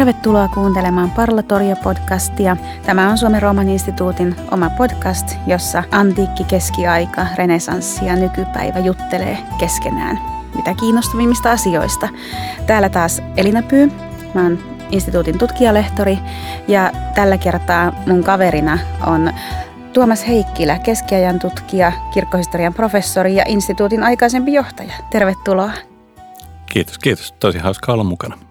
Tervetuloa kuuntelemaan Parlatoria-podcastia. Tämä on Suomen Rooman instituutin oma podcast, jossa antiikki, keskiaika, renesanssi ja nykypäivä juttelee keskenään mitä kiinnostavimmista asioista. Täällä taas Elina Pyy. Mä oon instituutin tutkijalehtori ja tällä kertaa mun kaverina on Tuomas Heikkilä, keskiajan tutkija, kirkkohistorian professori ja instituutin aikaisempi johtaja. Tervetuloa. Kiitos, kiitos. Tosi hauska olla mukana.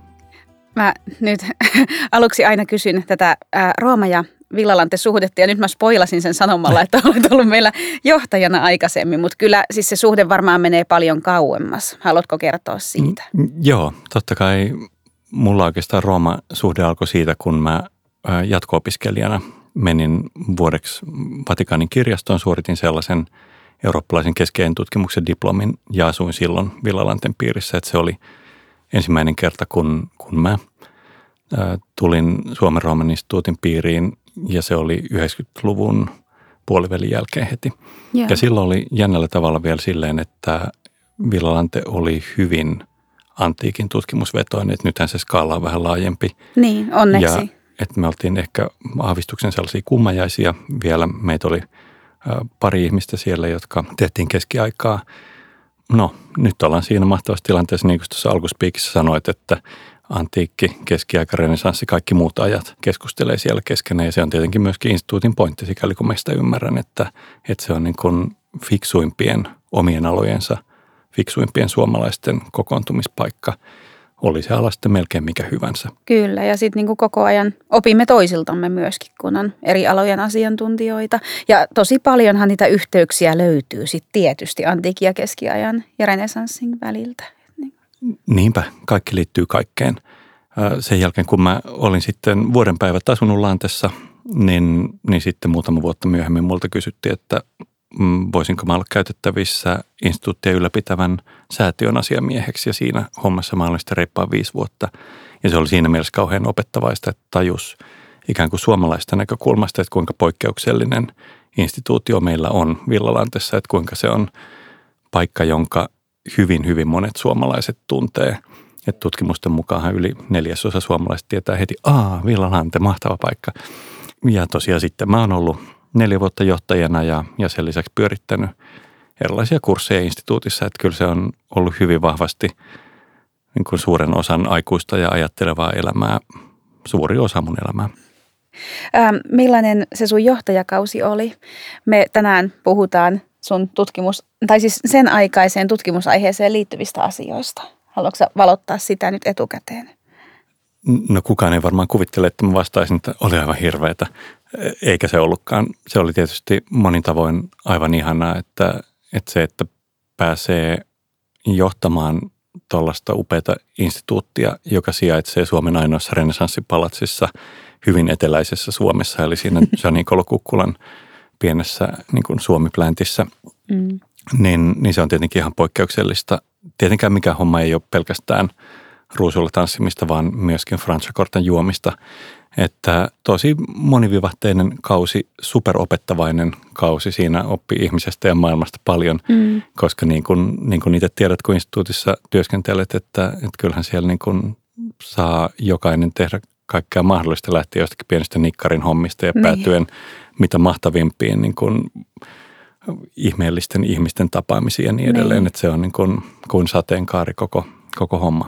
Mä nyt aluksi aina kysyn tätä Rooma ja Villalante suhdetta ja nyt mä spoilasin sen sanomalla, että olet ollut meillä johtajana aikaisemmin, mutta kyllä siis se suhde varmaan menee paljon kauemmas. Haluatko kertoa siitä? Mm, joo, totta kai mulla oikeastaan Rooma-suhde alkoi siitä, kun mä jatko-opiskelijana menin vuodeksi Vatikaanin kirjastoon, suoritin sellaisen eurooppalaisen keskeinen tutkimuksen diplomin ja asuin silloin Villalanten piirissä, että se oli ensimmäinen kerta, kun, kun mä tulin Suomen Rooman instituutin piiriin ja se oli 90-luvun puolivälin jälkeen heti. Yeah. Ja silloin oli jännällä tavalla vielä silleen, että Villalante oli hyvin antiikin tutkimusvetoinen, että nythän se skaala on vähän laajempi. Niin, onneksi. Ja että me oltiin ehkä aavistuksen sellaisia kummajaisia vielä. Meitä oli pari ihmistä siellä, jotka tehtiin keskiaikaa. No, nyt ollaan siinä mahtavassa tilanteessa, niin kuin tuossa alkuspiikissä sanoit, että antiikki, keskiaika, renesanssi, kaikki muut ajat keskustelee siellä keskenään. Ja se on tietenkin myöskin instituutin pointti, sikäli kun meistä ymmärrän, että, että se on niin kuin fiksuimpien omien alojensa, fiksuimpien suomalaisten kokoontumispaikka – oli se ala sitten melkein mikä hyvänsä. Kyllä, ja sitten niin koko ajan opimme toisiltamme myöskin, kun on eri alojen asiantuntijoita. Ja tosi paljonhan niitä yhteyksiä löytyy sitten tietysti antiikin ja keskiajan ja renesanssin väliltä. Niinpä, kaikki liittyy kaikkeen. Sen jälkeen, kun mä olin sitten vuoden päivät asunut Lantessa, niin, niin sitten muutama vuotta myöhemmin multa kysyttiin, että Mm, voisinko mä olla käytettävissä instituuttia ylläpitävän säätiön asiamieheksi ja siinä hommassa mä olin sitten reippaan viisi vuotta. Ja se oli siinä mielessä kauhean opettavaista, että tajus ikään kuin suomalaista näkökulmasta, että kuinka poikkeuksellinen instituutio meillä on Villalantessa, että kuinka se on paikka, jonka hyvin, hyvin monet suomalaiset tuntee. Että tutkimusten mukaan yli neljäsosa suomalaisista tietää heti, aa, Villalante, mahtava paikka. Ja tosiaan sitten mä oon ollut neljä vuotta johtajana ja, ja sen lisäksi pyörittänyt erilaisia kursseja instituutissa. Että kyllä se on ollut hyvin vahvasti niin kuin suuren osan aikuista ja ajattelevaa elämää, suuri osa mun elämää. Millainen se sun johtajakausi oli? Me tänään puhutaan sun tutkimus, tai siis sen aikaiseen tutkimusaiheeseen liittyvistä asioista. Haluatko valottaa sitä nyt etukäteen? No kukaan ei varmaan kuvittele, että mä vastaisin, että oli aivan hirveätä eikä se ollutkaan. Se oli tietysti monin tavoin aivan ihanaa, että, että se, että pääsee johtamaan tuollaista upeata instituuttia, joka sijaitsee Suomen ainoassa renesanssipalatsissa hyvin eteläisessä Suomessa, eli siinä Jani Kolokukkulan pienessä niin kuin Suomi-pläntissä, mm. niin, niin se on tietenkin ihan poikkeuksellista. Tietenkään mikä homma ei ole pelkästään ruusulla tanssimista, vaan myöskin Franssakortan juomista. Että tosi monivivahteinen kausi, superopettavainen kausi. Siinä oppi ihmisestä ja maailmasta paljon, mm. koska niin kuin, niin kuin itse tiedät, kun instituutissa työskentelet, että, että kyllähän siellä niin kuin saa jokainen tehdä kaikkea mahdollista lähtien jostakin pienestä nikkarin hommista ja niin. päätyen mitä mahtavimpiin niin kuin ihmeellisten ihmisten tapaamisiin ja niin edelleen. Niin. Että se on niin kuin, kuin sateenkaari koko, koko homma.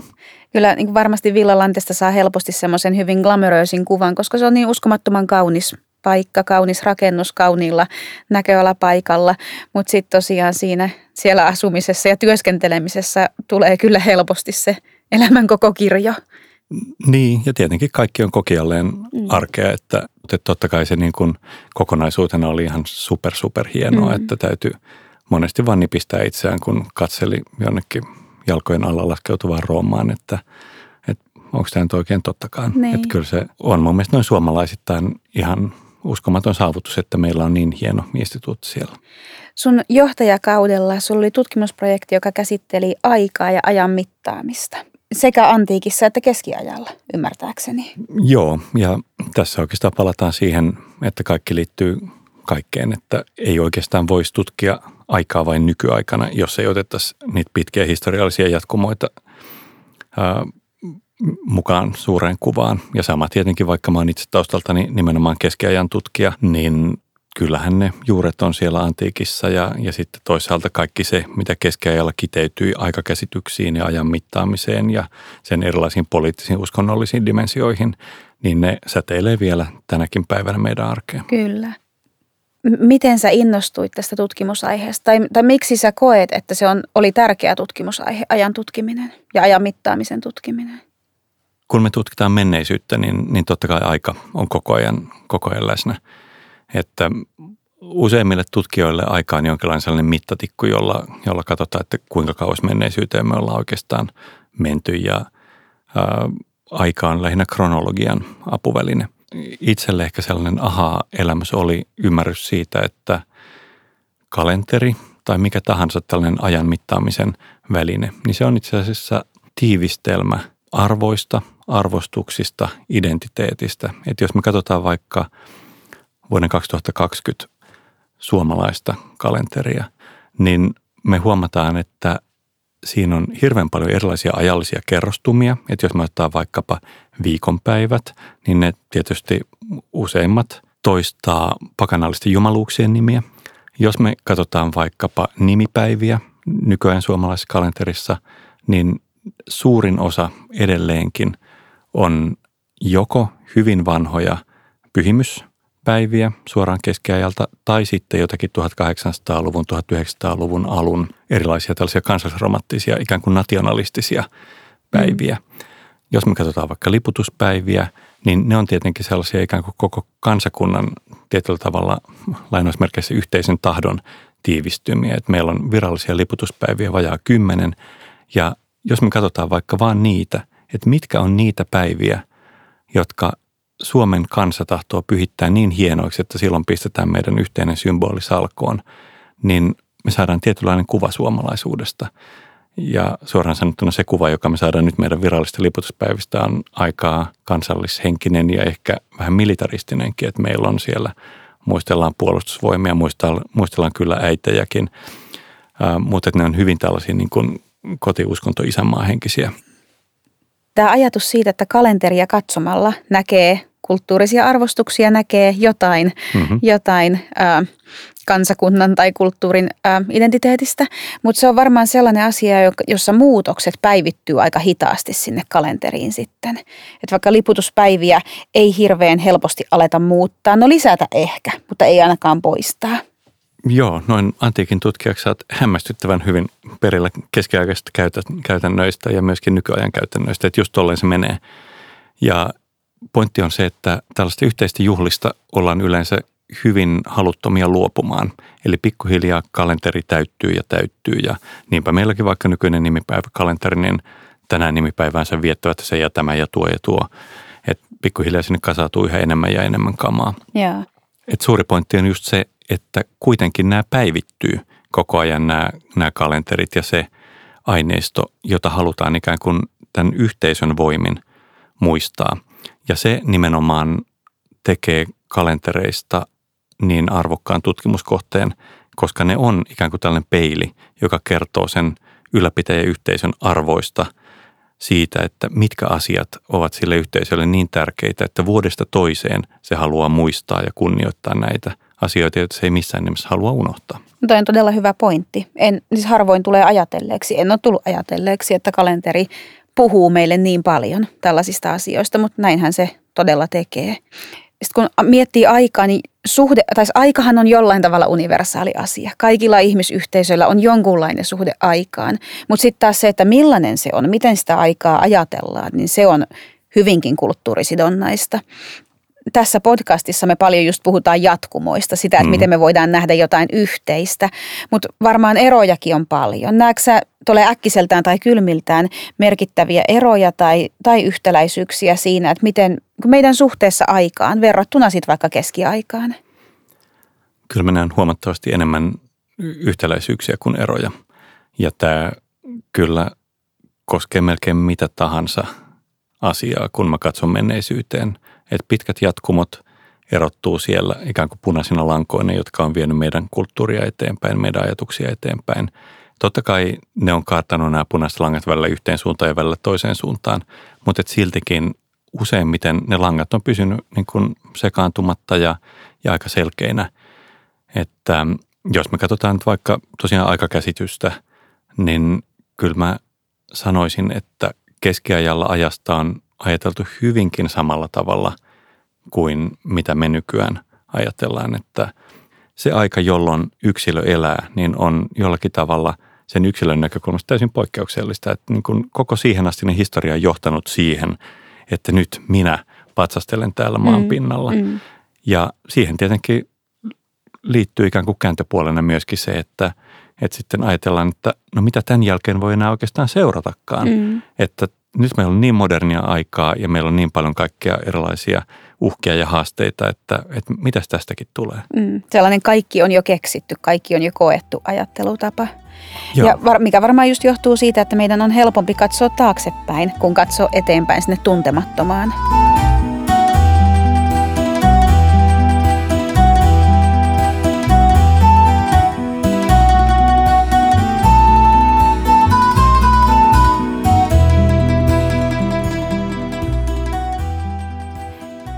Kyllä niin varmasti Villalantesta saa helposti semmoisen hyvin glamoröisin kuvan, koska se on niin uskomattoman kaunis paikka, kaunis rakennus kauniilla näköalapaikalla, mutta sitten tosiaan siinä siellä asumisessa ja työskentelemisessä tulee kyllä helposti se elämän koko kirjo. Niin, ja tietenkin kaikki on kokijalleen mm. arkea, että, että totta kai se niin kuin kokonaisuutena oli ihan super, super hienoa, mm. että täytyy monesti vaan nipistää itseään, kun katseli jonnekin jalkojen alla laskeutuvaan Roomaan, että, että onko tämä nyt oikein tottakaan. Niin. Että kyllä se on mun mielestä noin suomalaisittain ihan uskomaton saavutus, että meillä on niin hieno instituutti siellä. Sun johtajakaudella sulla oli tutkimusprojekti, joka käsitteli aikaa ja ajan mittaamista sekä antiikissa että keskiajalla, ymmärtääkseni. Joo, ja tässä oikeastaan palataan siihen, että kaikki liittyy kaikkeen, että ei oikeastaan voisi tutkia aikaa vain nykyaikana, jos ei otettaisi niitä pitkiä historiallisia jatkumoita. mukaan suureen kuvaan. Ja sama tietenkin, vaikka mä oon itse taustaltani nimenomaan keskiajan tutkija, niin kyllähän ne juuret on siellä antiikissa ja, ja sitten toisaalta kaikki se, mitä keskiajalla kiteytyi aikakäsityksiin ja ajan mittaamiseen ja sen erilaisiin poliittisiin uskonnollisiin dimensioihin, niin ne säteilee vielä tänäkin päivänä meidän arkeen. Kyllä. Miten sä innostuit tästä tutkimusaiheesta tai, tai miksi sä koet, että se on, oli tärkeä tutkimusaihe, ajan tutkiminen ja ajan mittaamisen tutkiminen? Kun me tutkitaan menneisyyttä, niin, niin totta kai aika on koko ajan, koko ajan läsnä. Että useimmille tutkijoille aika on jonkinlainen sellainen mittatikku, jolla, jolla katsotaan, että kuinka kauas menneisyyteen me ollaan oikeastaan menty ja ää, aika on lähinnä kronologian apuväline – itselle ehkä sellainen aha-elämys oli ymmärrys siitä, että kalenteri tai mikä tahansa tällainen ajan mittaamisen väline, niin se on itse asiassa tiivistelmä arvoista, arvostuksista, identiteetistä. Että jos me katsotaan vaikka vuoden 2020 suomalaista kalenteria, niin me huomataan, että siinä on hirveän paljon erilaisia ajallisia kerrostumia. Että jos me ottaa vaikkapa viikonpäivät, niin ne tietysti useimmat toistaa pakanallisten jumaluuksien nimiä. Jos me katsotaan vaikkapa nimipäiviä nykyään suomalaisessa kalenterissa, niin suurin osa edelleenkin on joko hyvin vanhoja pyhimys päiviä suoraan keskiajalta tai sitten jotakin 1800-luvun, 1900-luvun alun erilaisia tällaisia kansallisromanttisia, ikään kuin nationalistisia päiviä. Mm. Jos me katsotaan vaikka liputuspäiviä, niin ne on tietenkin sellaisia ikään kuin koko kansakunnan tietyllä tavalla lainausmerkeissä yhteisen tahdon tiivistymiä. Että meillä on virallisia liputuspäiviä vajaa kymmenen ja jos me katsotaan vaikka vain niitä, että mitkä on niitä päiviä, jotka Suomen kansa tahtoo pyhittää niin hienoiksi, että silloin pistetään meidän yhteinen symboli salkoon, niin me saadaan tietynlainen kuva suomalaisuudesta. Ja suoraan sanottuna se kuva, joka me saadaan nyt meidän virallista liputuspäivistä, on aikaa kansallishenkinen ja ehkä vähän militaristinenkin, että meillä on siellä, muistellaan puolustusvoimia, muistellaan, muistellaan kyllä äitejäkin, äh, mutta ne on hyvin tällaisia niin kuin kotiuskonto isänmaa henkisiä. Tämä ajatus siitä, että kalenteria katsomalla näkee kulttuurisia arvostuksia näkee jotain, mm-hmm. jotain ä, kansakunnan tai kulttuurin ä, identiteetistä, mutta se on varmaan sellainen asia, jossa muutokset päivittyy aika hitaasti sinne kalenteriin sitten. Että vaikka liputuspäiviä ei hirveän helposti aleta muuttaa, no lisätä ehkä, mutta ei ainakaan poistaa. Joo, noin antiikin tutkijaksi olet hämmästyttävän hyvin perillä keskiaikaisista käytännöistä ja myöskin nykyajan käytännöistä, että just tolleen se menee. Ja pointti on se, että tällaista yhteistä juhlista ollaan yleensä hyvin haluttomia luopumaan. Eli pikkuhiljaa kalenteri täyttyy ja täyttyy ja niinpä meilläkin vaikka nykyinen nimipäiväkalenteri, niin tänään nimipäiväänsä viettävät se ja tämä ja tuo ja tuo. Että pikkuhiljaa sinne kasautuu yhä enemmän ja enemmän kamaa. Yeah. Et suuri pointti on just se, että kuitenkin nämä päivittyy koko ajan nämä, nämä kalenterit ja se aineisto, jota halutaan ikään kuin tämän yhteisön voimin muistaa – ja se nimenomaan tekee kalentereista niin arvokkaan tutkimuskohteen, koska ne on ikään kuin tällainen peili, joka kertoo sen ylläpitäjäyhteisön arvoista siitä, että mitkä asiat ovat sille yhteisölle niin tärkeitä, että vuodesta toiseen se haluaa muistaa ja kunnioittaa näitä asioita, joita se ei missään nimessä halua unohtaa. Tuo on todella hyvä pointti. En, siis harvoin tulee ajatelleeksi, en ole tullut ajatelleeksi, että kalenteri puhuu meille niin paljon tällaisista asioista, mutta näinhän se todella tekee. Sitten kun miettii aikaa, niin suhde, tai aikahan on jollain tavalla universaali asia. Kaikilla ihmisyhteisöillä on jonkunlainen suhde aikaan. Mutta sitten taas se, että millainen se on, miten sitä aikaa ajatellaan, niin se on hyvinkin kulttuurisidonnaista tässä podcastissa me paljon just puhutaan jatkumoista, sitä, että mm. miten me voidaan nähdä jotain yhteistä, mutta varmaan erojakin on paljon. Näetkö sä tulee äkkiseltään tai kylmiltään merkittäviä eroja tai, tai yhtäläisyyksiä siinä, että miten meidän suhteessa aikaan verrattuna sitten vaikka keskiaikaan? Kyllä mä näen huomattavasti enemmän yhtäläisyyksiä kuin eroja. Ja tämä kyllä koskee melkein mitä tahansa asiaa, kun mä katson menneisyyteen – että pitkät jatkumot erottuu siellä ikään kuin punaisina lankoina, jotka on vienyt meidän kulttuuria eteenpäin, meidän ajatuksia eteenpäin. Totta kai ne on kaartanut nämä punaiset langat välillä yhteen suuntaan ja välillä toiseen suuntaan, mutta et siltikin useimmiten ne langat on pysynyt niin kuin sekaantumatta ja, ja aika selkeinä. Että jos me katsotaan nyt vaikka tosiaan aikakäsitystä, niin kyllä mä sanoisin, että keskiajalla ajasta on ajateltu hyvinkin samalla tavalla kuin mitä me nykyään ajatellaan, että se aika, jolloin yksilö elää, niin on jollakin tavalla sen yksilön näkökulmasta täysin poikkeuksellista. Että niin kuin koko siihen asti ne historia on johtanut siihen, että nyt minä patsastelen täällä maan mm, pinnalla. Mm. Ja siihen tietenkin liittyy ikään kuin kääntöpuolena myöskin se, että, että sitten ajatellaan, että no mitä tämän jälkeen voi enää oikeastaan seuratakaan. Mm. Että nyt meillä on niin modernia aikaa ja meillä on niin paljon kaikkea erilaisia uhkia ja haasteita, että, että mitäs tästäkin tulee. Mm, sellainen kaikki on jo keksitty, kaikki on jo koettu ajattelutapa. Joo. Ja var, mikä varmaan just johtuu siitä, että meidän on helpompi katsoa taaksepäin, kun katsoa eteenpäin sinne tuntemattomaan.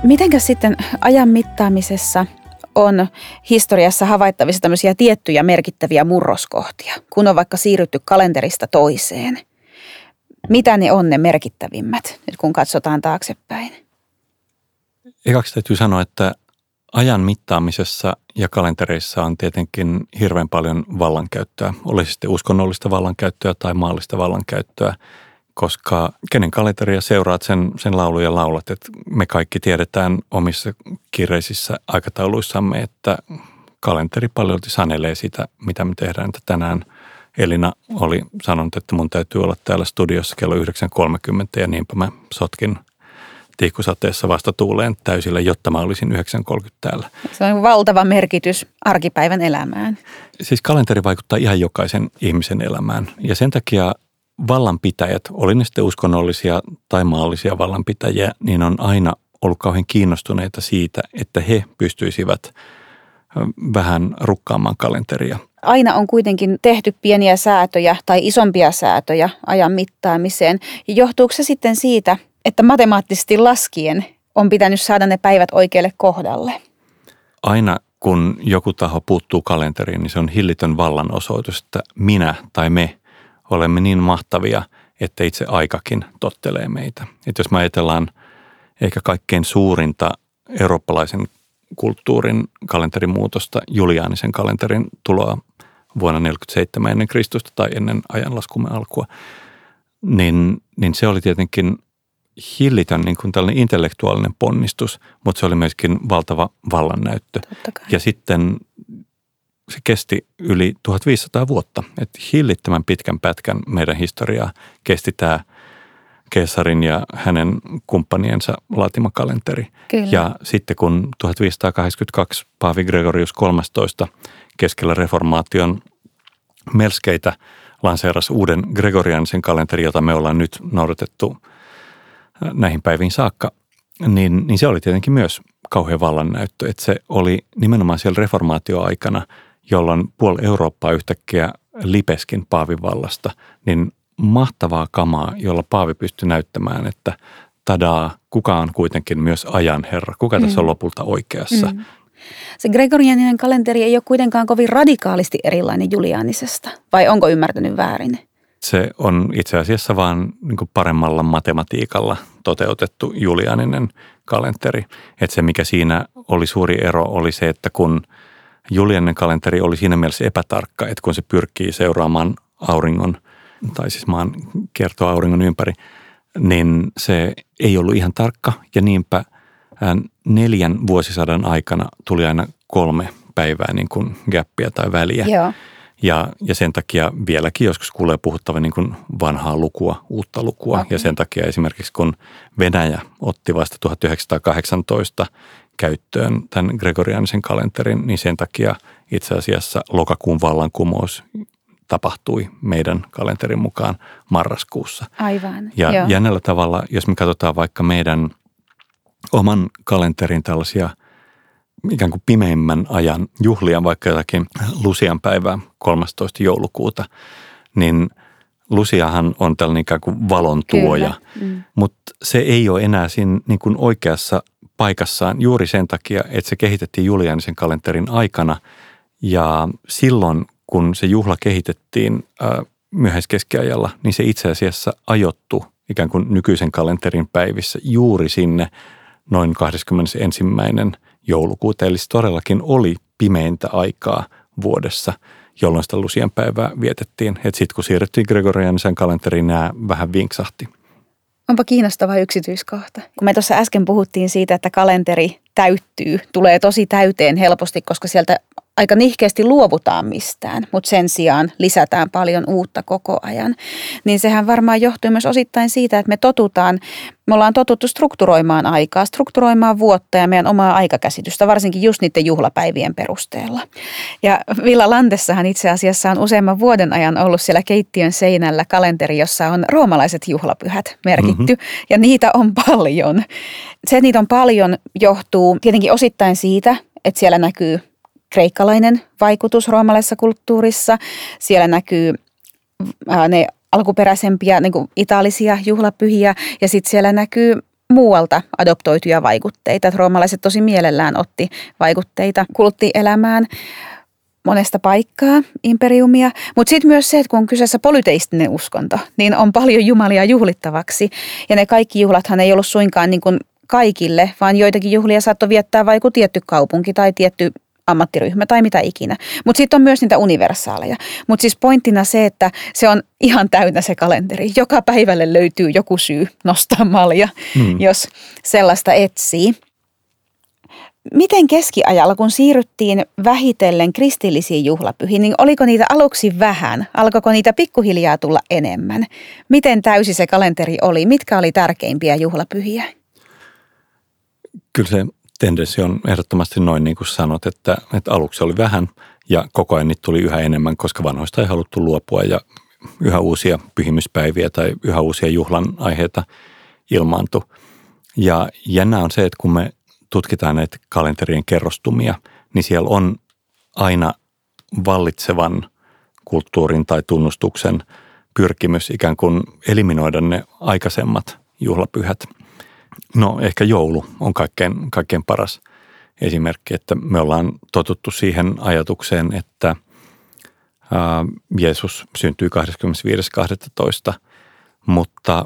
Mitenkäs sitten ajan mittaamisessa on historiassa havaittavissa tämmöisiä tiettyjä merkittäviä murroskohtia, kun on vaikka siirrytty kalenterista toiseen? Mitä ne on ne merkittävimmät, nyt kun katsotaan taaksepäin? Ekaksi täytyy sanoa, että ajan mittaamisessa ja kalentereissa on tietenkin hirveän paljon vallankäyttöä. Olisi sitten uskonnollista vallankäyttöä tai maallista vallankäyttöä koska kenen kalenteria seuraat sen, sen lauluja laulat. että me kaikki tiedetään omissa kiireisissä aikatauluissamme, että kalenteri paljon sanelee sitä, mitä me tehdään. Että tänään Elina oli sanonut, että mun täytyy olla täällä studiossa kello 9.30 ja niinpä mä sotkin tiikkusateessa vasta tuuleen täysillä, jotta mä olisin 9.30 täällä. Se on valtava merkitys arkipäivän elämään. Siis kalenteri vaikuttaa ihan jokaisen ihmisen elämään ja sen takia vallanpitäjät, oli ne sitten uskonnollisia tai maallisia vallanpitäjiä, niin on aina ollut kauhean kiinnostuneita siitä, että he pystyisivät vähän rukkaamaan kalenteria. Aina on kuitenkin tehty pieniä säätöjä tai isompia säätöjä ajan mittaamiseen. Johtuuko se sitten siitä, että matemaattisesti laskien on pitänyt saada ne päivät oikealle kohdalle? Aina kun joku taho puuttuu kalenteriin, niin se on hillitön vallanosoitus, että minä tai me olemme niin mahtavia, että itse aikakin tottelee meitä. Että jos me ajatellaan ehkä kaikkein suurinta eurooppalaisen kulttuurin kalenterimuutosta, Juliaanisen kalenterin tuloa vuonna 47 ennen Kristusta tai ennen ajanlaskumme alkua, niin, niin se oli tietenkin hillitön niin kuin tällainen intellektuaalinen ponnistus, mutta se oli myöskin valtava vallannäyttö. Ja sitten se kesti yli 1500 vuotta. että hillittömän pitkän pätkän meidän historiaa kesti tämä Keesarin ja hänen kumppaniensa laatima kalenteri. Kyllä. Ja sitten kun 1582 Paavi Gregorius 13 keskellä reformaation melskeitä lanseerasi uuden Gregorianisen kalenteri, jota me ollaan nyt noudatettu näihin päiviin saakka, niin, niin se oli tietenkin myös kauhean vallannäyttö. Että se oli nimenomaan siellä reformaatioaikana – jolloin puoli Eurooppaa yhtäkkiä lipeskin Paavin vallasta, niin mahtavaa kamaa, jolla Paavi pystyi näyttämään, että tadaa, kuka on kuitenkin myös ajan herra, kuka tässä on mm. lopulta oikeassa. Mm. Se gregorianinen kalenteri ei ole kuitenkaan kovin radikaalisti erilainen juliaanisesta, vai onko ymmärtänyt väärin? Se on itse asiassa vaan niin paremmalla matematiikalla toteutettu julianinen kalenteri. Että se, mikä siinä oli suuri ero, oli se, että kun – Julianen kalenteri oli siinä mielessä epätarkka, että kun se pyrkii seuraamaan auringon, tai siis maan kiertoa auringon ympäri, niin se ei ollut ihan tarkka ja niinpä neljän vuosisadan aikana tuli aina kolme päivää niin kuin gappia tai väliä. Joo. Ja, ja sen takia vieläkin joskus kuulee puhuttava niin kuin vanhaa lukua, uutta lukua. Okay. Ja sen takia esimerkiksi kun Venäjä otti vasta 1918 käyttöön tämän gregorianisen kalenterin, niin sen takia itse asiassa lokakuun vallankumous tapahtui meidän kalenterin mukaan marraskuussa. Aivan, Ja joo. jännällä tavalla, jos me katsotaan vaikka meidän oman kalenterin tällaisia ikään kuin pimeimmän ajan juhlia, vaikka jotakin Lusian päivää 13. joulukuuta, niin Lusiahan on tällainen ikään kuin valon tuoja, mm. mutta se ei ole enää siinä niin kuin oikeassa paikassaan juuri sen takia, että se kehitettiin Julianisen kalenterin aikana ja silloin, kun se juhla kehitettiin myöhäiskeskiajalla, niin se itse asiassa ajottu ikään kuin nykyisen kalenterin päivissä juuri sinne noin 21. joulukuuta. Eli se todellakin oli pimeintä aikaa vuodessa, jolloin sitä Lusian päivää vietettiin. Sitten kun siirryttiin Gregorianisen kalenteriin, nämä vähän vinksahti. Onpa kiinnostava yksityiskohta. Kun me tuossa äsken puhuttiin siitä, että kalenteri täyttyy, tulee tosi täyteen helposti, koska sieltä aika nihkeästi luovutaan mistään, mutta sen sijaan lisätään paljon uutta koko ajan. Niin sehän varmaan johtuu myös osittain siitä, että me totutaan, me ollaan totuttu strukturoimaan aikaa, strukturoimaan vuotta ja meidän omaa aikakäsitystä, varsinkin just niiden juhlapäivien perusteella. Ja Villa Lantessahan itse asiassa on useamman vuoden ajan ollut siellä keittiön seinällä kalenteri, jossa on roomalaiset juhlapyhät merkitty, mm-hmm. ja niitä on paljon. Se, että niitä on paljon, johtuu tietenkin osittain siitä, että siellä näkyy kreikkalainen vaikutus roomalaisessa kulttuurissa. Siellä näkyy ne alkuperäisempiä niin kuin italisia juhlapyhiä ja sitten siellä näkyy muualta adoptoituja vaikutteita. Roomalaiset tosi mielellään otti vaikutteita kulttielämään monesta paikkaa, imperiumia. Mutta sitten myös se, että kun on kyseessä polyteistinen uskonto, niin on paljon jumalia juhlittavaksi. Ja ne kaikki juhlathan ei ollut suinkaan niin kuin kaikille, vaan joitakin juhlia saattoi viettää vaikka tietty kaupunki tai tietty ammattiryhmä tai mitä ikinä. Mutta sitten on myös niitä universaaleja. Mutta siis pointtina se, että se on ihan täynnä se kalenteri. Joka päivälle löytyy joku syy nostaa malja, hmm. jos sellaista etsii. Miten keskiajalla, kun siirryttiin vähitellen kristillisiin juhlapyhiin, niin oliko niitä aluksi vähän? Alkoiko niitä pikkuhiljaa tulla enemmän? Miten täysi se kalenteri oli? Mitkä oli tärkeimpiä juhlapyhiä? Kyllä se tendenssi on ehdottomasti noin niin kuin sanot, että, että aluksi oli vähän ja koko ajan niitä tuli yhä enemmän, koska vanhoista ei haluttu luopua ja yhä uusia pyhimyspäiviä tai yhä uusia juhlan aiheita ilmaantui. Ja jännä on se, että kun me tutkitaan näitä kalenterien kerrostumia, niin siellä on aina vallitsevan kulttuurin tai tunnustuksen pyrkimys ikään kuin eliminoida ne aikaisemmat juhlapyhät – No ehkä joulu on kaikkein, kaikkein paras esimerkki, että me ollaan totuttu siihen ajatukseen, että ää, Jeesus syntyi 25.12. Mutta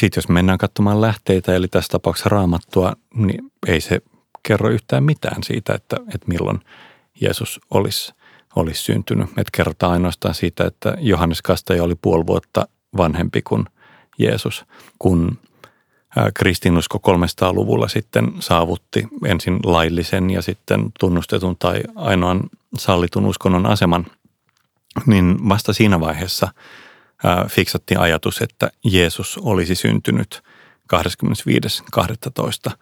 sitten jos mennään katsomaan lähteitä, eli tässä tapauksessa raamattua, niin ei se kerro yhtään mitään siitä, että, että milloin Jeesus olisi, olisi syntynyt. Että kerrotaan ainoastaan siitä, että Johannes Kastaja oli puoli vuotta vanhempi kuin Jeesus, kun kristinusko 300-luvulla sitten saavutti ensin laillisen ja sitten tunnustetun tai ainoan sallitun uskonnon aseman, niin vasta siinä vaiheessa fiksattiin ajatus, että Jeesus olisi syntynyt 25.12.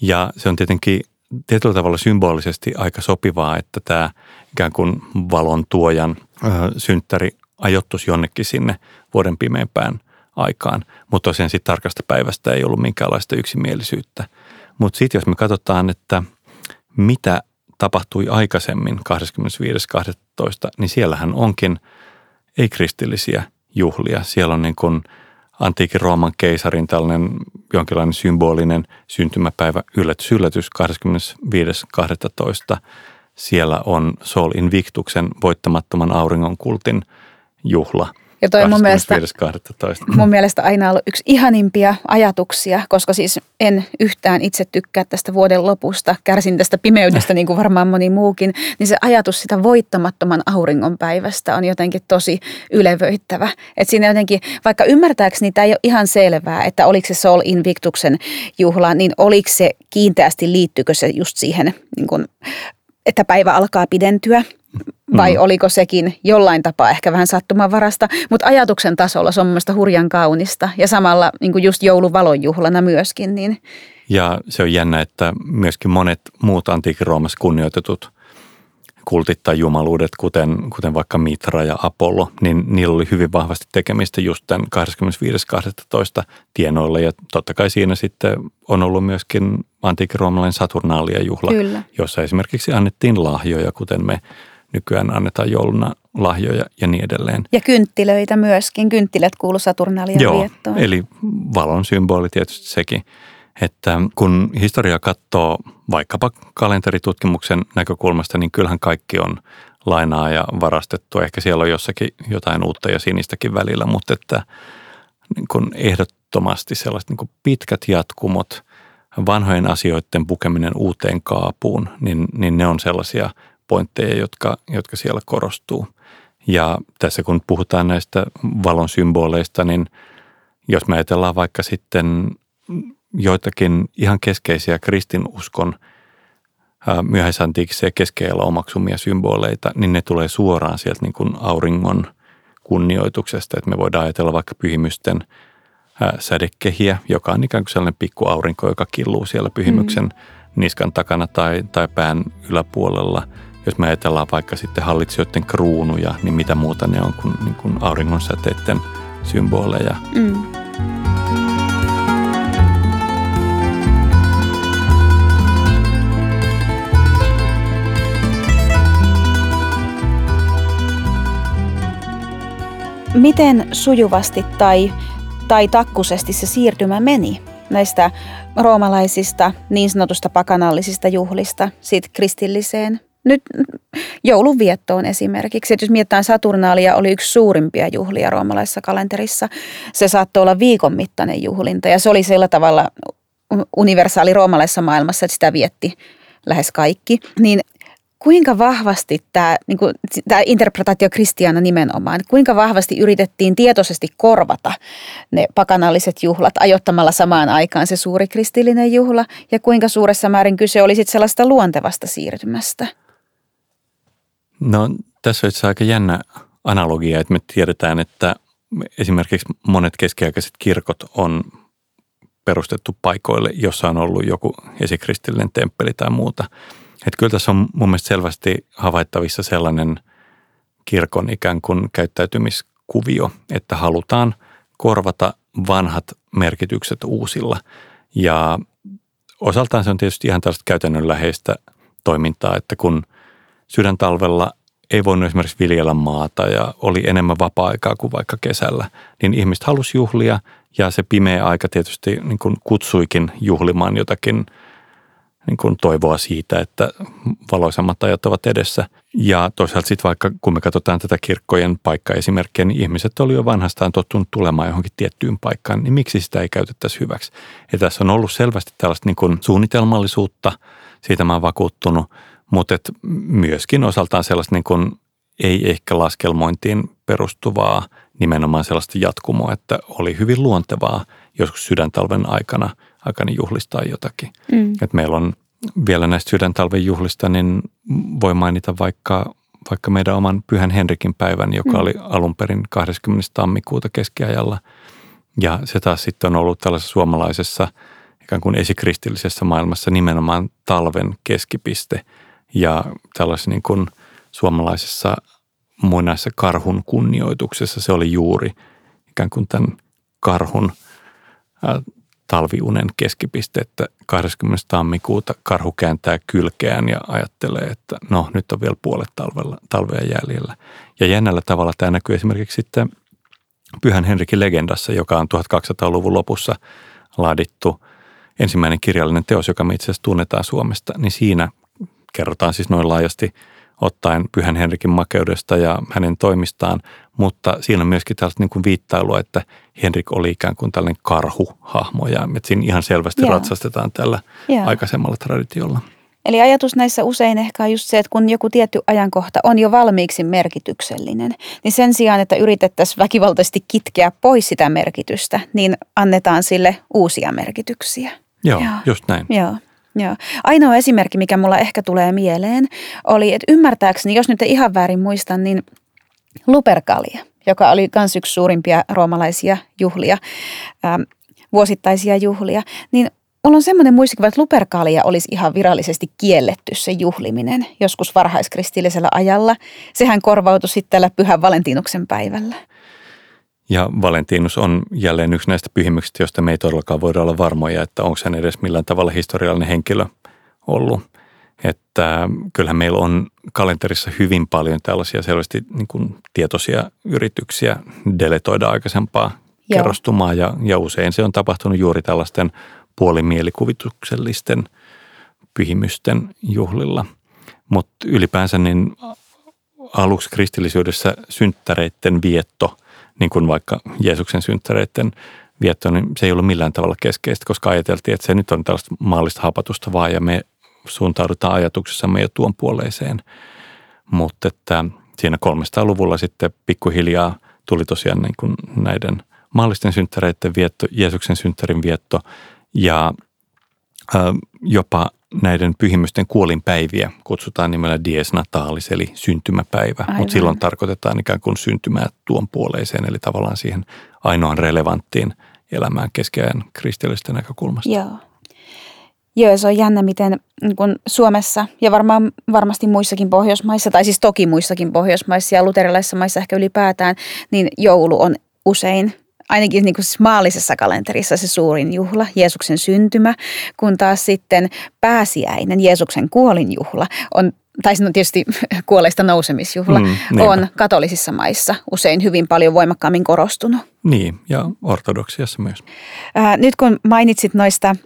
Ja se on tietenkin tietyllä tavalla symbolisesti aika sopivaa, että tämä ikään kuin valon tuojan synttäri ajoittuisi jonnekin sinne vuoden pimeimpään – aikaan. Mutta tosiaan sitten tarkasta päivästä ei ollut minkäänlaista yksimielisyyttä. Mutta sitten jos me katsotaan, että mitä tapahtui aikaisemmin 25.12., niin siellähän onkin ei-kristillisiä juhlia. Siellä on niin kuin antiikin Rooman keisarin tällainen jonkinlainen symbolinen syntymäpäivä yllätys, yllätys 25.12. Siellä on Sol Invictuksen voittamattoman auringonkultin juhla – ja toi mun mielestä, mun mielestä aina ollut yksi ihanimpia ajatuksia, koska siis en yhtään itse tykkää tästä vuoden lopusta, kärsin tästä pimeydestä niin kuin varmaan moni muukin, niin se ajatus sitä voittamattoman auringonpäivästä on jotenkin tosi ylevöittävä. Että siinä jotenkin, vaikka ymmärtääkseni tämä ei ole ihan selvää, että oliko se Sol Invictuksen juhla, niin oliko se kiinteästi, liittyykö se just siihen, niin kuin, että päivä alkaa pidentyä – vai mm. oliko sekin jollain tapaa ehkä vähän sattumanvarasta, mutta ajatuksen tasolla se on mielestäni hurjan kaunista ja samalla niin kuin just jouluvalonjuhlana myöskin. Niin. Ja se on jännä, että myöskin monet muut antiikin Roomassa kunnioitetut kultit tai jumaluudet, kuten, kuten vaikka Mitra ja Apollo, niin niillä oli hyvin vahvasti tekemistä just tämän 25.12. tienoilla. Ja totta kai siinä sitten on ollut myöskin antiikin roomalainen Saturnaalia juhla, Kyllä. jossa esimerkiksi annettiin lahjoja, kuten me nykyään annetaan jouluna lahjoja ja niin edelleen. Ja kynttilöitä myöskin. Kynttilät kuulu Saturnalian Joo, viettoon. eli valon symboli tietysti sekin. Että kun historia katsoo vaikkapa kalenteritutkimuksen näkökulmasta, niin kyllähän kaikki on lainaa ja varastettu. Ehkä siellä on jossakin jotain uutta ja sinistäkin välillä, mutta että niin kuin ehdottomasti sellaiset niin kuin pitkät jatkumot, vanhojen asioiden pukeminen uuteen kaapuun, niin, niin ne on sellaisia pointteja, jotka, jotka siellä korostuu. Ja tässä kun puhutaan näistä valon symboleista, niin jos me ajatellaan vaikka sitten joitakin ihan keskeisiä kristinuskon myöhäisantiikissa ja keskellä omaksumia symboleita, niin ne tulee suoraan sieltä niin kuin auringon kunnioituksesta. Että me voidaan ajatella vaikka pyhimysten sädekehiä, joka on ikään kuin sellainen pikku aurinko, joka killuu siellä pyhimyksen mm. niskan takana tai, tai pään yläpuolella. Jos me ajatellaan vaikka sitten hallitsijoiden kruunuja, niin mitä muuta ne on kuin, niin kuin auringon säteiden symboleja. Mm. Miten sujuvasti tai, tai takkusesti se siirtymä meni näistä roomalaisista niin sanotusta pakanallisista juhlista siitä kristilliseen nyt joulun viettoon esimerkiksi. Että jos mietitään Saturnaalia, oli yksi suurimpia juhlia roomalaisessa kalenterissa. Se saattoi olla viikon mittainen juhlinta ja se oli sillä tavalla universaali roomalaisessa maailmassa, että sitä vietti lähes kaikki. Niin kuinka vahvasti tämä, niin kuin, tämä interpretaatio kristiana nimenomaan, kuinka vahvasti yritettiin tietoisesti korvata ne pakanalliset juhlat ajottamalla samaan aikaan se suuri kristillinen juhla ja kuinka suuressa määrin kyse oli sitten sellaista luontevasta siirtymästä? No tässä on aika jännä analogia, että me tiedetään, että esimerkiksi monet keskiaikaiset kirkot on perustettu paikoille, jossa on ollut joku esikristillinen temppeli tai muuta – että kyllä tässä on mun mielestä selvästi havaittavissa sellainen kirkon ikään kuin käyttäytymiskuvio, että halutaan korvata vanhat merkitykset uusilla. Ja osaltaan se on tietysti ihan tällaista käytännönläheistä toimintaa, että kun sydäntalvella ei voinut esimerkiksi viljellä maata ja oli enemmän vapaa-aikaa kuin vaikka kesällä, niin ihmiset halusi juhlia ja se pimeä aika tietysti niin kuin kutsuikin juhlimaan jotakin – niin kuin toivoa siitä, että valoisammat ajat ovat edessä. Ja toisaalta sitten vaikka kun me katsotaan tätä kirkkojen paikkaesimerkkiä, niin ihmiset oli jo vanhastaan tottunut tulemaan johonkin tiettyyn paikkaan, niin miksi sitä ei käytettäisi hyväksi? Ja tässä on ollut selvästi tällaista niin kuin suunnitelmallisuutta, siitä mä oon vakuuttunut, mutta et myöskin osaltaan sellaista niin kuin ei ehkä laskelmointiin perustuvaa nimenomaan sellaista jatkumoa, että oli hyvin luontevaa joskus sydäntalven aikana – aikana juhlistaa jotakin. Mm. Et meillä on vielä näistä sydäntalven juhlista, niin voi mainita vaikka, vaikka meidän oman Pyhän Henrikin päivän, joka mm. oli alun perin 20. tammikuuta keskiajalla. Ja se taas sitten on ollut tällaisessa suomalaisessa ikään kuin esikristillisessä maailmassa nimenomaan talven keskipiste ja tällaisessa niin kuin suomalaisessa muinaisessa karhun kunnioituksessa se oli juuri ikään kuin tämän karhun talviunen keskipiste, että 20. tammikuuta karhu kääntää kylkeään ja ajattelee, että no nyt on vielä puolet talvella, talvea jäljellä. Ja jännällä tavalla tämä näkyy esimerkiksi sitten Pyhän Henrikin legendassa, joka on 1200-luvun lopussa laadittu ensimmäinen kirjallinen teos, joka me itse asiassa tunnetaan Suomesta, niin siinä kerrotaan siis noin laajasti – ottaen Pyhän Henrikin makeudesta ja hänen toimistaan, mutta siinä on myöskin tällaista niin kuin viittailua, että Henrik oli ikään kuin tällainen karhuhahmo ja että siinä ihan selvästi Joo. ratsastetaan tällä Joo. aikaisemmalla traditiolla. Eli ajatus näissä usein ehkä on just se, että kun joku tietty ajankohta on jo valmiiksi merkityksellinen, niin sen sijaan, että yritettäisiin väkivaltaisesti kitkeä pois sitä merkitystä, niin annetaan sille uusia merkityksiä. Joo, Joo. just näin. Joo. Joo. Ainoa esimerkki, mikä mulla ehkä tulee mieleen, oli, että ymmärtääkseni, jos nyt ihan väärin muistan, niin Luperkalia, joka oli myös yksi suurimpia roomalaisia juhlia, ähm, vuosittaisia juhlia, niin Mulla on semmoinen muistikuva, että Luperkalia olisi ihan virallisesti kielletty se juhliminen joskus varhaiskristillisellä ajalla. Sehän korvautui sitten tällä Pyhän Valentinuksen päivällä. Ja Valentinus on jälleen yksi näistä pyhimyksistä, joista me ei todellakaan voida olla varmoja, että onko hän edes millään tavalla historiallinen henkilö ollut. Että kyllähän meillä on kalenterissa hyvin paljon tällaisia selvästi niin kuin tietoisia yrityksiä deletoida aikaisempaa Joo. kerrostumaa ja, ja usein se on tapahtunut juuri tällaisten puolimielikuvituksellisten pyhimysten juhlilla. Mutta ylipäänsä niin aluksi kristillisyydessä synttäreiden vietto, niin kuin vaikka Jeesuksen synttäreiden vietto, niin se ei ollut millään tavalla keskeistä, koska ajateltiin, että se nyt on tällaista maallista hapatusta vaan ja me suuntaudutaan ajatuksessamme jo tuon puoleiseen. Mutta että siinä 300-luvulla sitten pikkuhiljaa tuli tosiaan niin kuin näiden maallisten synttäreiden vietto, Jeesuksen synttärin vietto ja jopa näiden pyhimysten kuolinpäiviä kutsutaan nimellä dies natalis eli syntymäpäivä, mutta silloin tarkoitetaan ikään kuin syntymää tuon puoleiseen eli tavallaan siihen ainoan relevanttiin elämään keskiajan kristillisten näkökulmasta. Joo. Joo, se on jännä, miten niin kun Suomessa ja varmaan, varmasti muissakin Pohjoismaissa, tai siis toki muissakin Pohjoismaissa ja luterilaisissa maissa ehkä ylipäätään, niin joulu on usein ainakin niin kuin maallisessa kalenterissa se suurin juhla, Jeesuksen syntymä, kun taas sitten pääsiäinen, Jeesuksen kuolinjuhla on tai on tietysti kuolleista nousemisjuhla, mm, on katolisissa maissa usein hyvin paljon voimakkaammin korostunut. Niin, ja ortodoksiassa myös. Ää, nyt kun mainitsit noista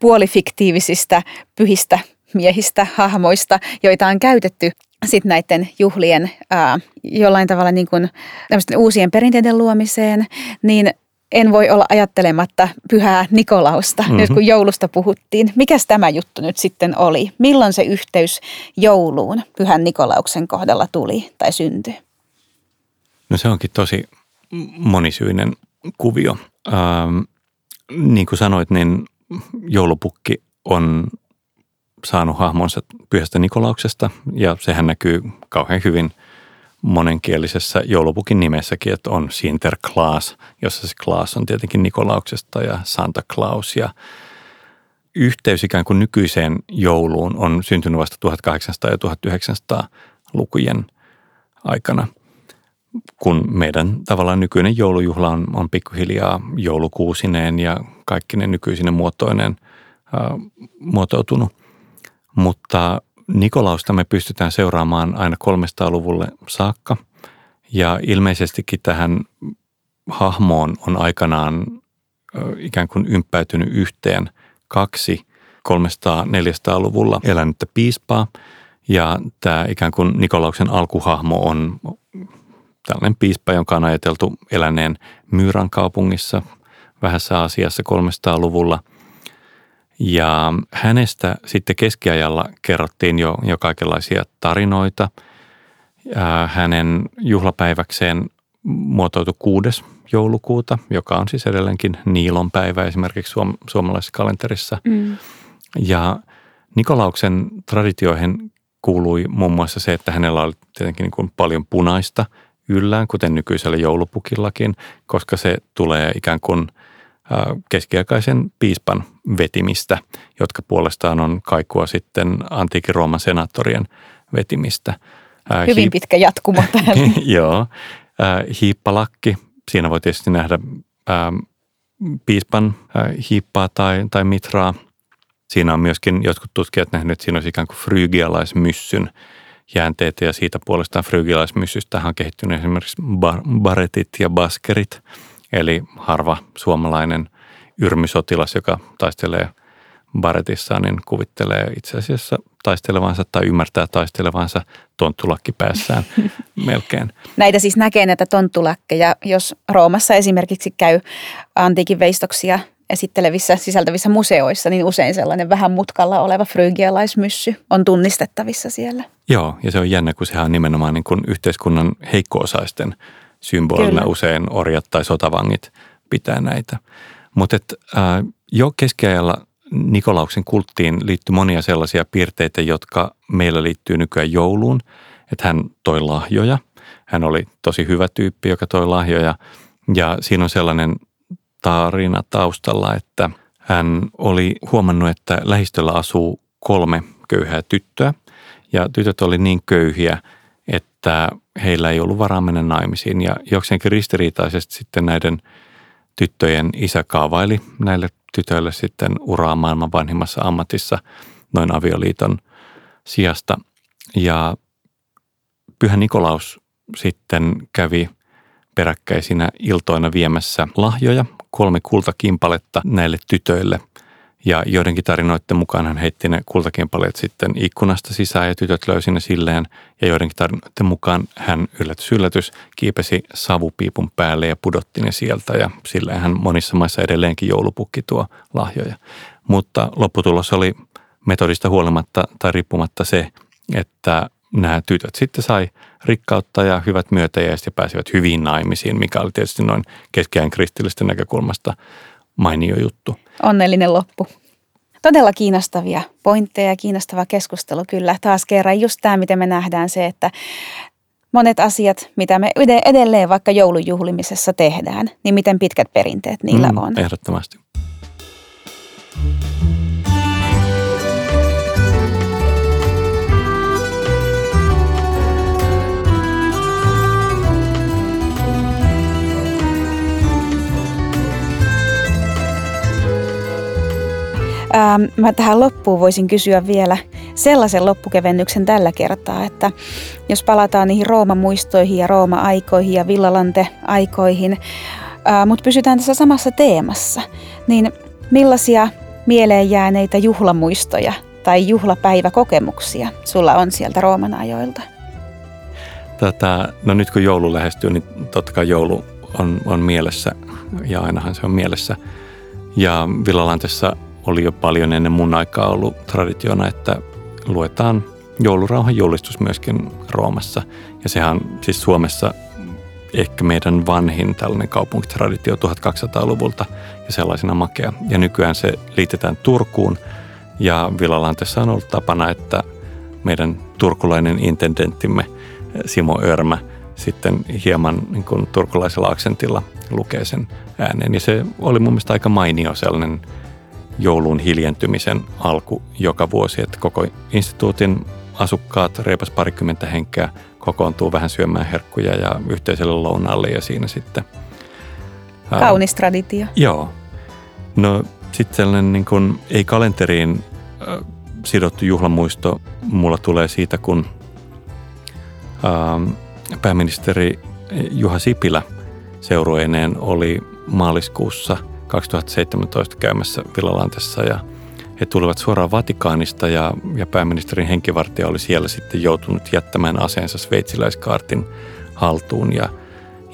puolifiktiivisistä pyhistä miehistä, hahmoista, joita on käytetty sitten näiden juhlien ää, jollain tavalla niin kuin uusien perinteiden luomiseen, niin en voi olla ajattelematta pyhää Nikolausta, mm-hmm. nyt kun joulusta puhuttiin. Mikäs tämä juttu nyt sitten oli? Milloin se yhteys jouluun pyhän Nikolauksen kohdalla tuli tai syntyi? No se onkin tosi monisyinen kuvio. Ähm, niin kuin sanoit, niin joulupukki on saanut hahmonsa pyhästä Nikolauksesta ja sehän näkyy kauhean hyvin monenkielisessä joulupukin nimessäkin, että on Sinterklaas, jossa se Klaas on tietenkin Nikolauksesta ja Santa Claus ja yhteys ikään kuin nykyiseen jouluun on syntynyt vasta 1800 ja 1900 lukujen aikana, kun meidän tavallaan nykyinen joulujuhla on, on pikkuhiljaa joulukuusineen ja kaikki ne muotoinen ää, muotoutunut. Mutta Nikolausta me pystytään seuraamaan aina 300-luvulle saakka. Ja ilmeisestikin tähän hahmoon on aikanaan ikään kuin ympäytynyt yhteen kaksi 300-400-luvulla elänyttä piispaa. Ja tämä ikään kuin Nikolauksen alkuhahmo on tällainen piispa, jonka on ajateltu eläneen Myyrän kaupungissa vähässä asiassa 300-luvulla – ja hänestä sitten keskiajalla kerrottiin jo, jo kaikenlaisia tarinoita. Ja hänen juhlapäiväkseen muotoutui 6. joulukuuta, joka on siis edelleenkin Niilon päivä esimerkiksi suom- suomalaisessa kalenterissa. Mm. Ja Nikolauksen traditioihin kuului muun muassa se, että hänellä oli tietenkin niin kuin paljon punaista yllään, kuten nykyisellä joulupukillakin, koska se tulee ikään kuin – keskiaikaisen piispan vetimistä, jotka puolestaan on kaikua sitten antiikin Rooman senaattorien vetimistä. Hyvin Hiip- pitkä jatkumo Joo. Hiippalakki, siinä voi tietysti nähdä piispan hiippaa tai, tai mitraa. Siinä on myöskin jotkut tutkijat nähneet, että siinä olisi ikään kuin frygialaismyssyn jäänteitä ja siitä puolestaan frygialaismyssystä on kehittynyt esimerkiksi bar- baretit ja baskerit – Eli harva suomalainen yrmisotilas, joka taistelee baretissa, niin kuvittelee itse asiassa taistelevansa tai ymmärtää taistelevansa tonttulakki päässään melkein. Näitä siis näkee näitä tonttulakkeja, jos Roomassa esimerkiksi käy antiikin veistoksia esittelevissä sisältävissä museoissa, niin usein sellainen vähän mutkalla oleva frygialaismyssy on tunnistettavissa siellä. Joo, ja se on jännä, kun sehän on nimenomaan niin kuin yhteiskunnan heikkoosaisten symbolina usein orjat tai sotavangit pitää näitä. Mutta äh, jo keskiajalla Nikolauksen kulttiin liittyy monia sellaisia piirteitä, jotka meillä liittyy nykyään jouluun. Että hän toi lahjoja. Hän oli tosi hyvä tyyppi, joka toi lahjoja. Ja siinä on sellainen tarina taustalla, että hän oli huomannut, että lähistöllä asuu kolme köyhää tyttöä. Ja tytöt oli niin köyhiä, että heillä ei ollut varaa mennä naimisiin ja jokseenkin ristiriitaisesti sitten näiden tyttöjen isä kaavaili näille tytöille sitten uraa maailman vanhimmassa ammatissa noin avioliiton sijasta. Ja Pyhä Nikolaus sitten kävi peräkkäisinä iltoina viemässä lahjoja, kolme kultakimpaletta näille tytöille. Ja joidenkin tarinoiden mukaan hän heitti ne kultakimpaleet sitten ikkunasta sisään ja tytöt löysi ne silleen. Ja joidenkin tarinoiden mukaan hän yllätys yllätys kiipesi savupiipun päälle ja pudotti ne sieltä. Ja silleen hän monissa maissa edelleenkin joulupukki tuo lahjoja. Mutta lopputulos oli metodista huolimatta tai riippumatta se, että nämä tytöt sitten sai rikkautta ja hyvät myötäjäiset ja pääsivät hyviin naimisiin, mikä oli tietysti noin keskiään kristillisten näkökulmasta mainio juttu. Onnellinen loppu. Todella kiinnostavia pointteja ja kiinnostava keskustelu kyllä. Taas kerran just tämä, miten me nähdään se, että monet asiat, mitä me edelleen vaikka joulujuhlimisessa tehdään, niin miten pitkät perinteet niillä mm, on. Ehdottomasti. Ähm, mä tähän loppuun voisin kysyä vielä sellaisen loppukevennyksen tällä kertaa, että jos palataan niihin Rooma-muistoihin ja Rooma-aikoihin ja Villalante-aikoihin, äh, mutta pysytään tässä samassa teemassa, niin millaisia mieleen jääneitä juhlamuistoja tai juhlapäiväkokemuksia sulla on sieltä Rooman ajoilta? Tätä, no nyt kun joulu lähestyy, niin totta kai joulu on, on mielessä ja ainahan se on mielessä. Ja Villalantessa oli jo paljon ennen mun aikaa ollut traditiona, että luetaan joulurauhan julistus myöskin Roomassa. Ja sehän siis Suomessa ehkä meidän vanhin tällainen kaupunkitraditio 1200-luvulta ja sellaisena makea. Ja nykyään se liitetään Turkuun ja Villalantessa on ollut tapana, että meidän turkulainen intendenttimme Simo Örmä sitten hieman niin kuin turkulaisella aksentilla lukee sen äänen. Ja se oli mun mielestä aika mainio sellainen joulun hiljentymisen alku joka vuosi, että koko instituutin asukkaat, reipas parikymmentä henkeä, kokoontuu vähän syömään herkkuja ja yhteiselle lounaalle ja siinä sitten... Kaunis traditio. Joo. No sitten sellainen niin kuin, ei kalenteriin äh, sidottu juhlamuisto mulla tulee siitä, kun äh, pääministeri Juha Sipilä seurueineen oli maaliskuussa – 2017 käymässä Villalantessa ja he tulivat suoraan Vatikaanista ja, ja pääministerin henkivartija oli siellä sitten joutunut jättämään aseensa sveitsiläiskaartin haltuun ja,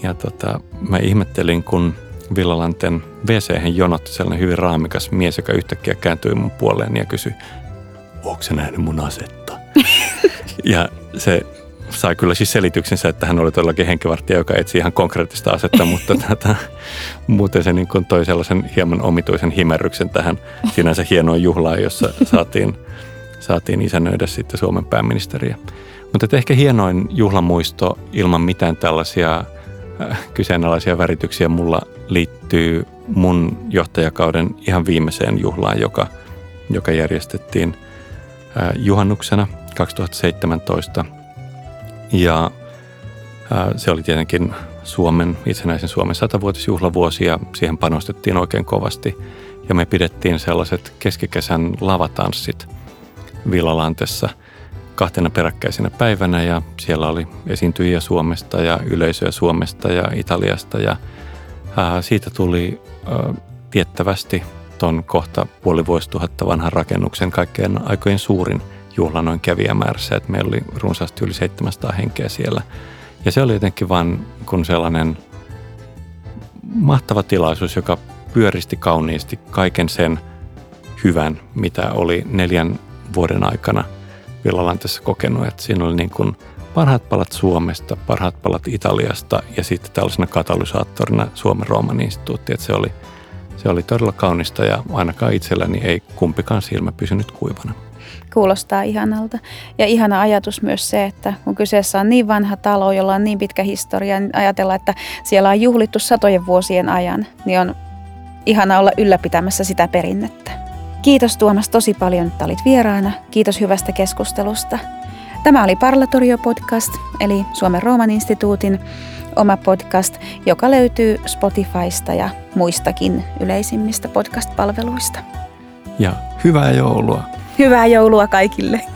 ja tota, mä ihmettelin, kun Villalanten wc jonotti sellainen hyvin raamikas mies, joka yhtäkkiä kääntyi mun puoleen ja kysyi, onko se nähnyt mun asetta? ja se sai kyllä siis selityksensä, että hän oli todellakin henkivartija, joka etsi ihan konkreettista asetta, mutta tätä, muuten se niin toi sellaisen hieman omituisen himerryksen tähän sinänsä hienoon juhlaan, jossa saatiin, saatiin isännöidä sitten Suomen pääministeriä. Mutta ehkä hienoin juhlamuisto ilman mitään tällaisia äh, kyseenalaisia värityksiä mulla liittyy mun johtajakauden ihan viimeiseen juhlaan, joka, joka järjestettiin äh, juhannuksena 2017 – ja se oli tietenkin Suomen, itsenäisen Suomen satavuotisjuhlavuosi ja siihen panostettiin oikein kovasti. Ja me pidettiin sellaiset keskikesän lavatanssit Villalantessa kahtena peräkkäisenä päivänä ja siellä oli esiintyjiä Suomesta ja yleisöä Suomesta ja Italiasta ja ää, siitä tuli ää, tiettävästi ton kohta puoli vuosituhatta vanhan rakennuksen kaikkein aikojen suurin – juhla noin kävijämäärässä, että meillä oli runsaasti yli 700 henkeä siellä. Ja se oli jotenkin vain kun sellainen mahtava tilaisuus, joka pyöristi kauniisti kaiken sen hyvän, mitä oli neljän vuoden aikana Villalantessa kokenut. Että siinä oli niin kuin parhaat palat Suomesta, parhaat palat Italiasta ja sitten tällaisena katalysaattorina Suomen Rooman instituutti. Että se oli, se oli todella kaunista ja ainakaan itselläni ei kumpikaan silmä pysynyt kuivana. Kuulostaa ihanalta. Ja ihana ajatus myös se, että kun kyseessä on niin vanha talo, jolla on niin pitkä historia, niin ajatella, että siellä on juhlittu satojen vuosien ajan, niin on ihana olla ylläpitämässä sitä perinnettä. Kiitos Tuomas tosi paljon, että olit vieraana. Kiitos hyvästä keskustelusta. Tämä oli Parlatorio Podcast, eli Suomen Rooman instituutin oma podcast, joka löytyy Spotifysta ja muistakin yleisimmistä podcast-palveluista. Ja hyvää joulua! Hyvää joulua kaikille!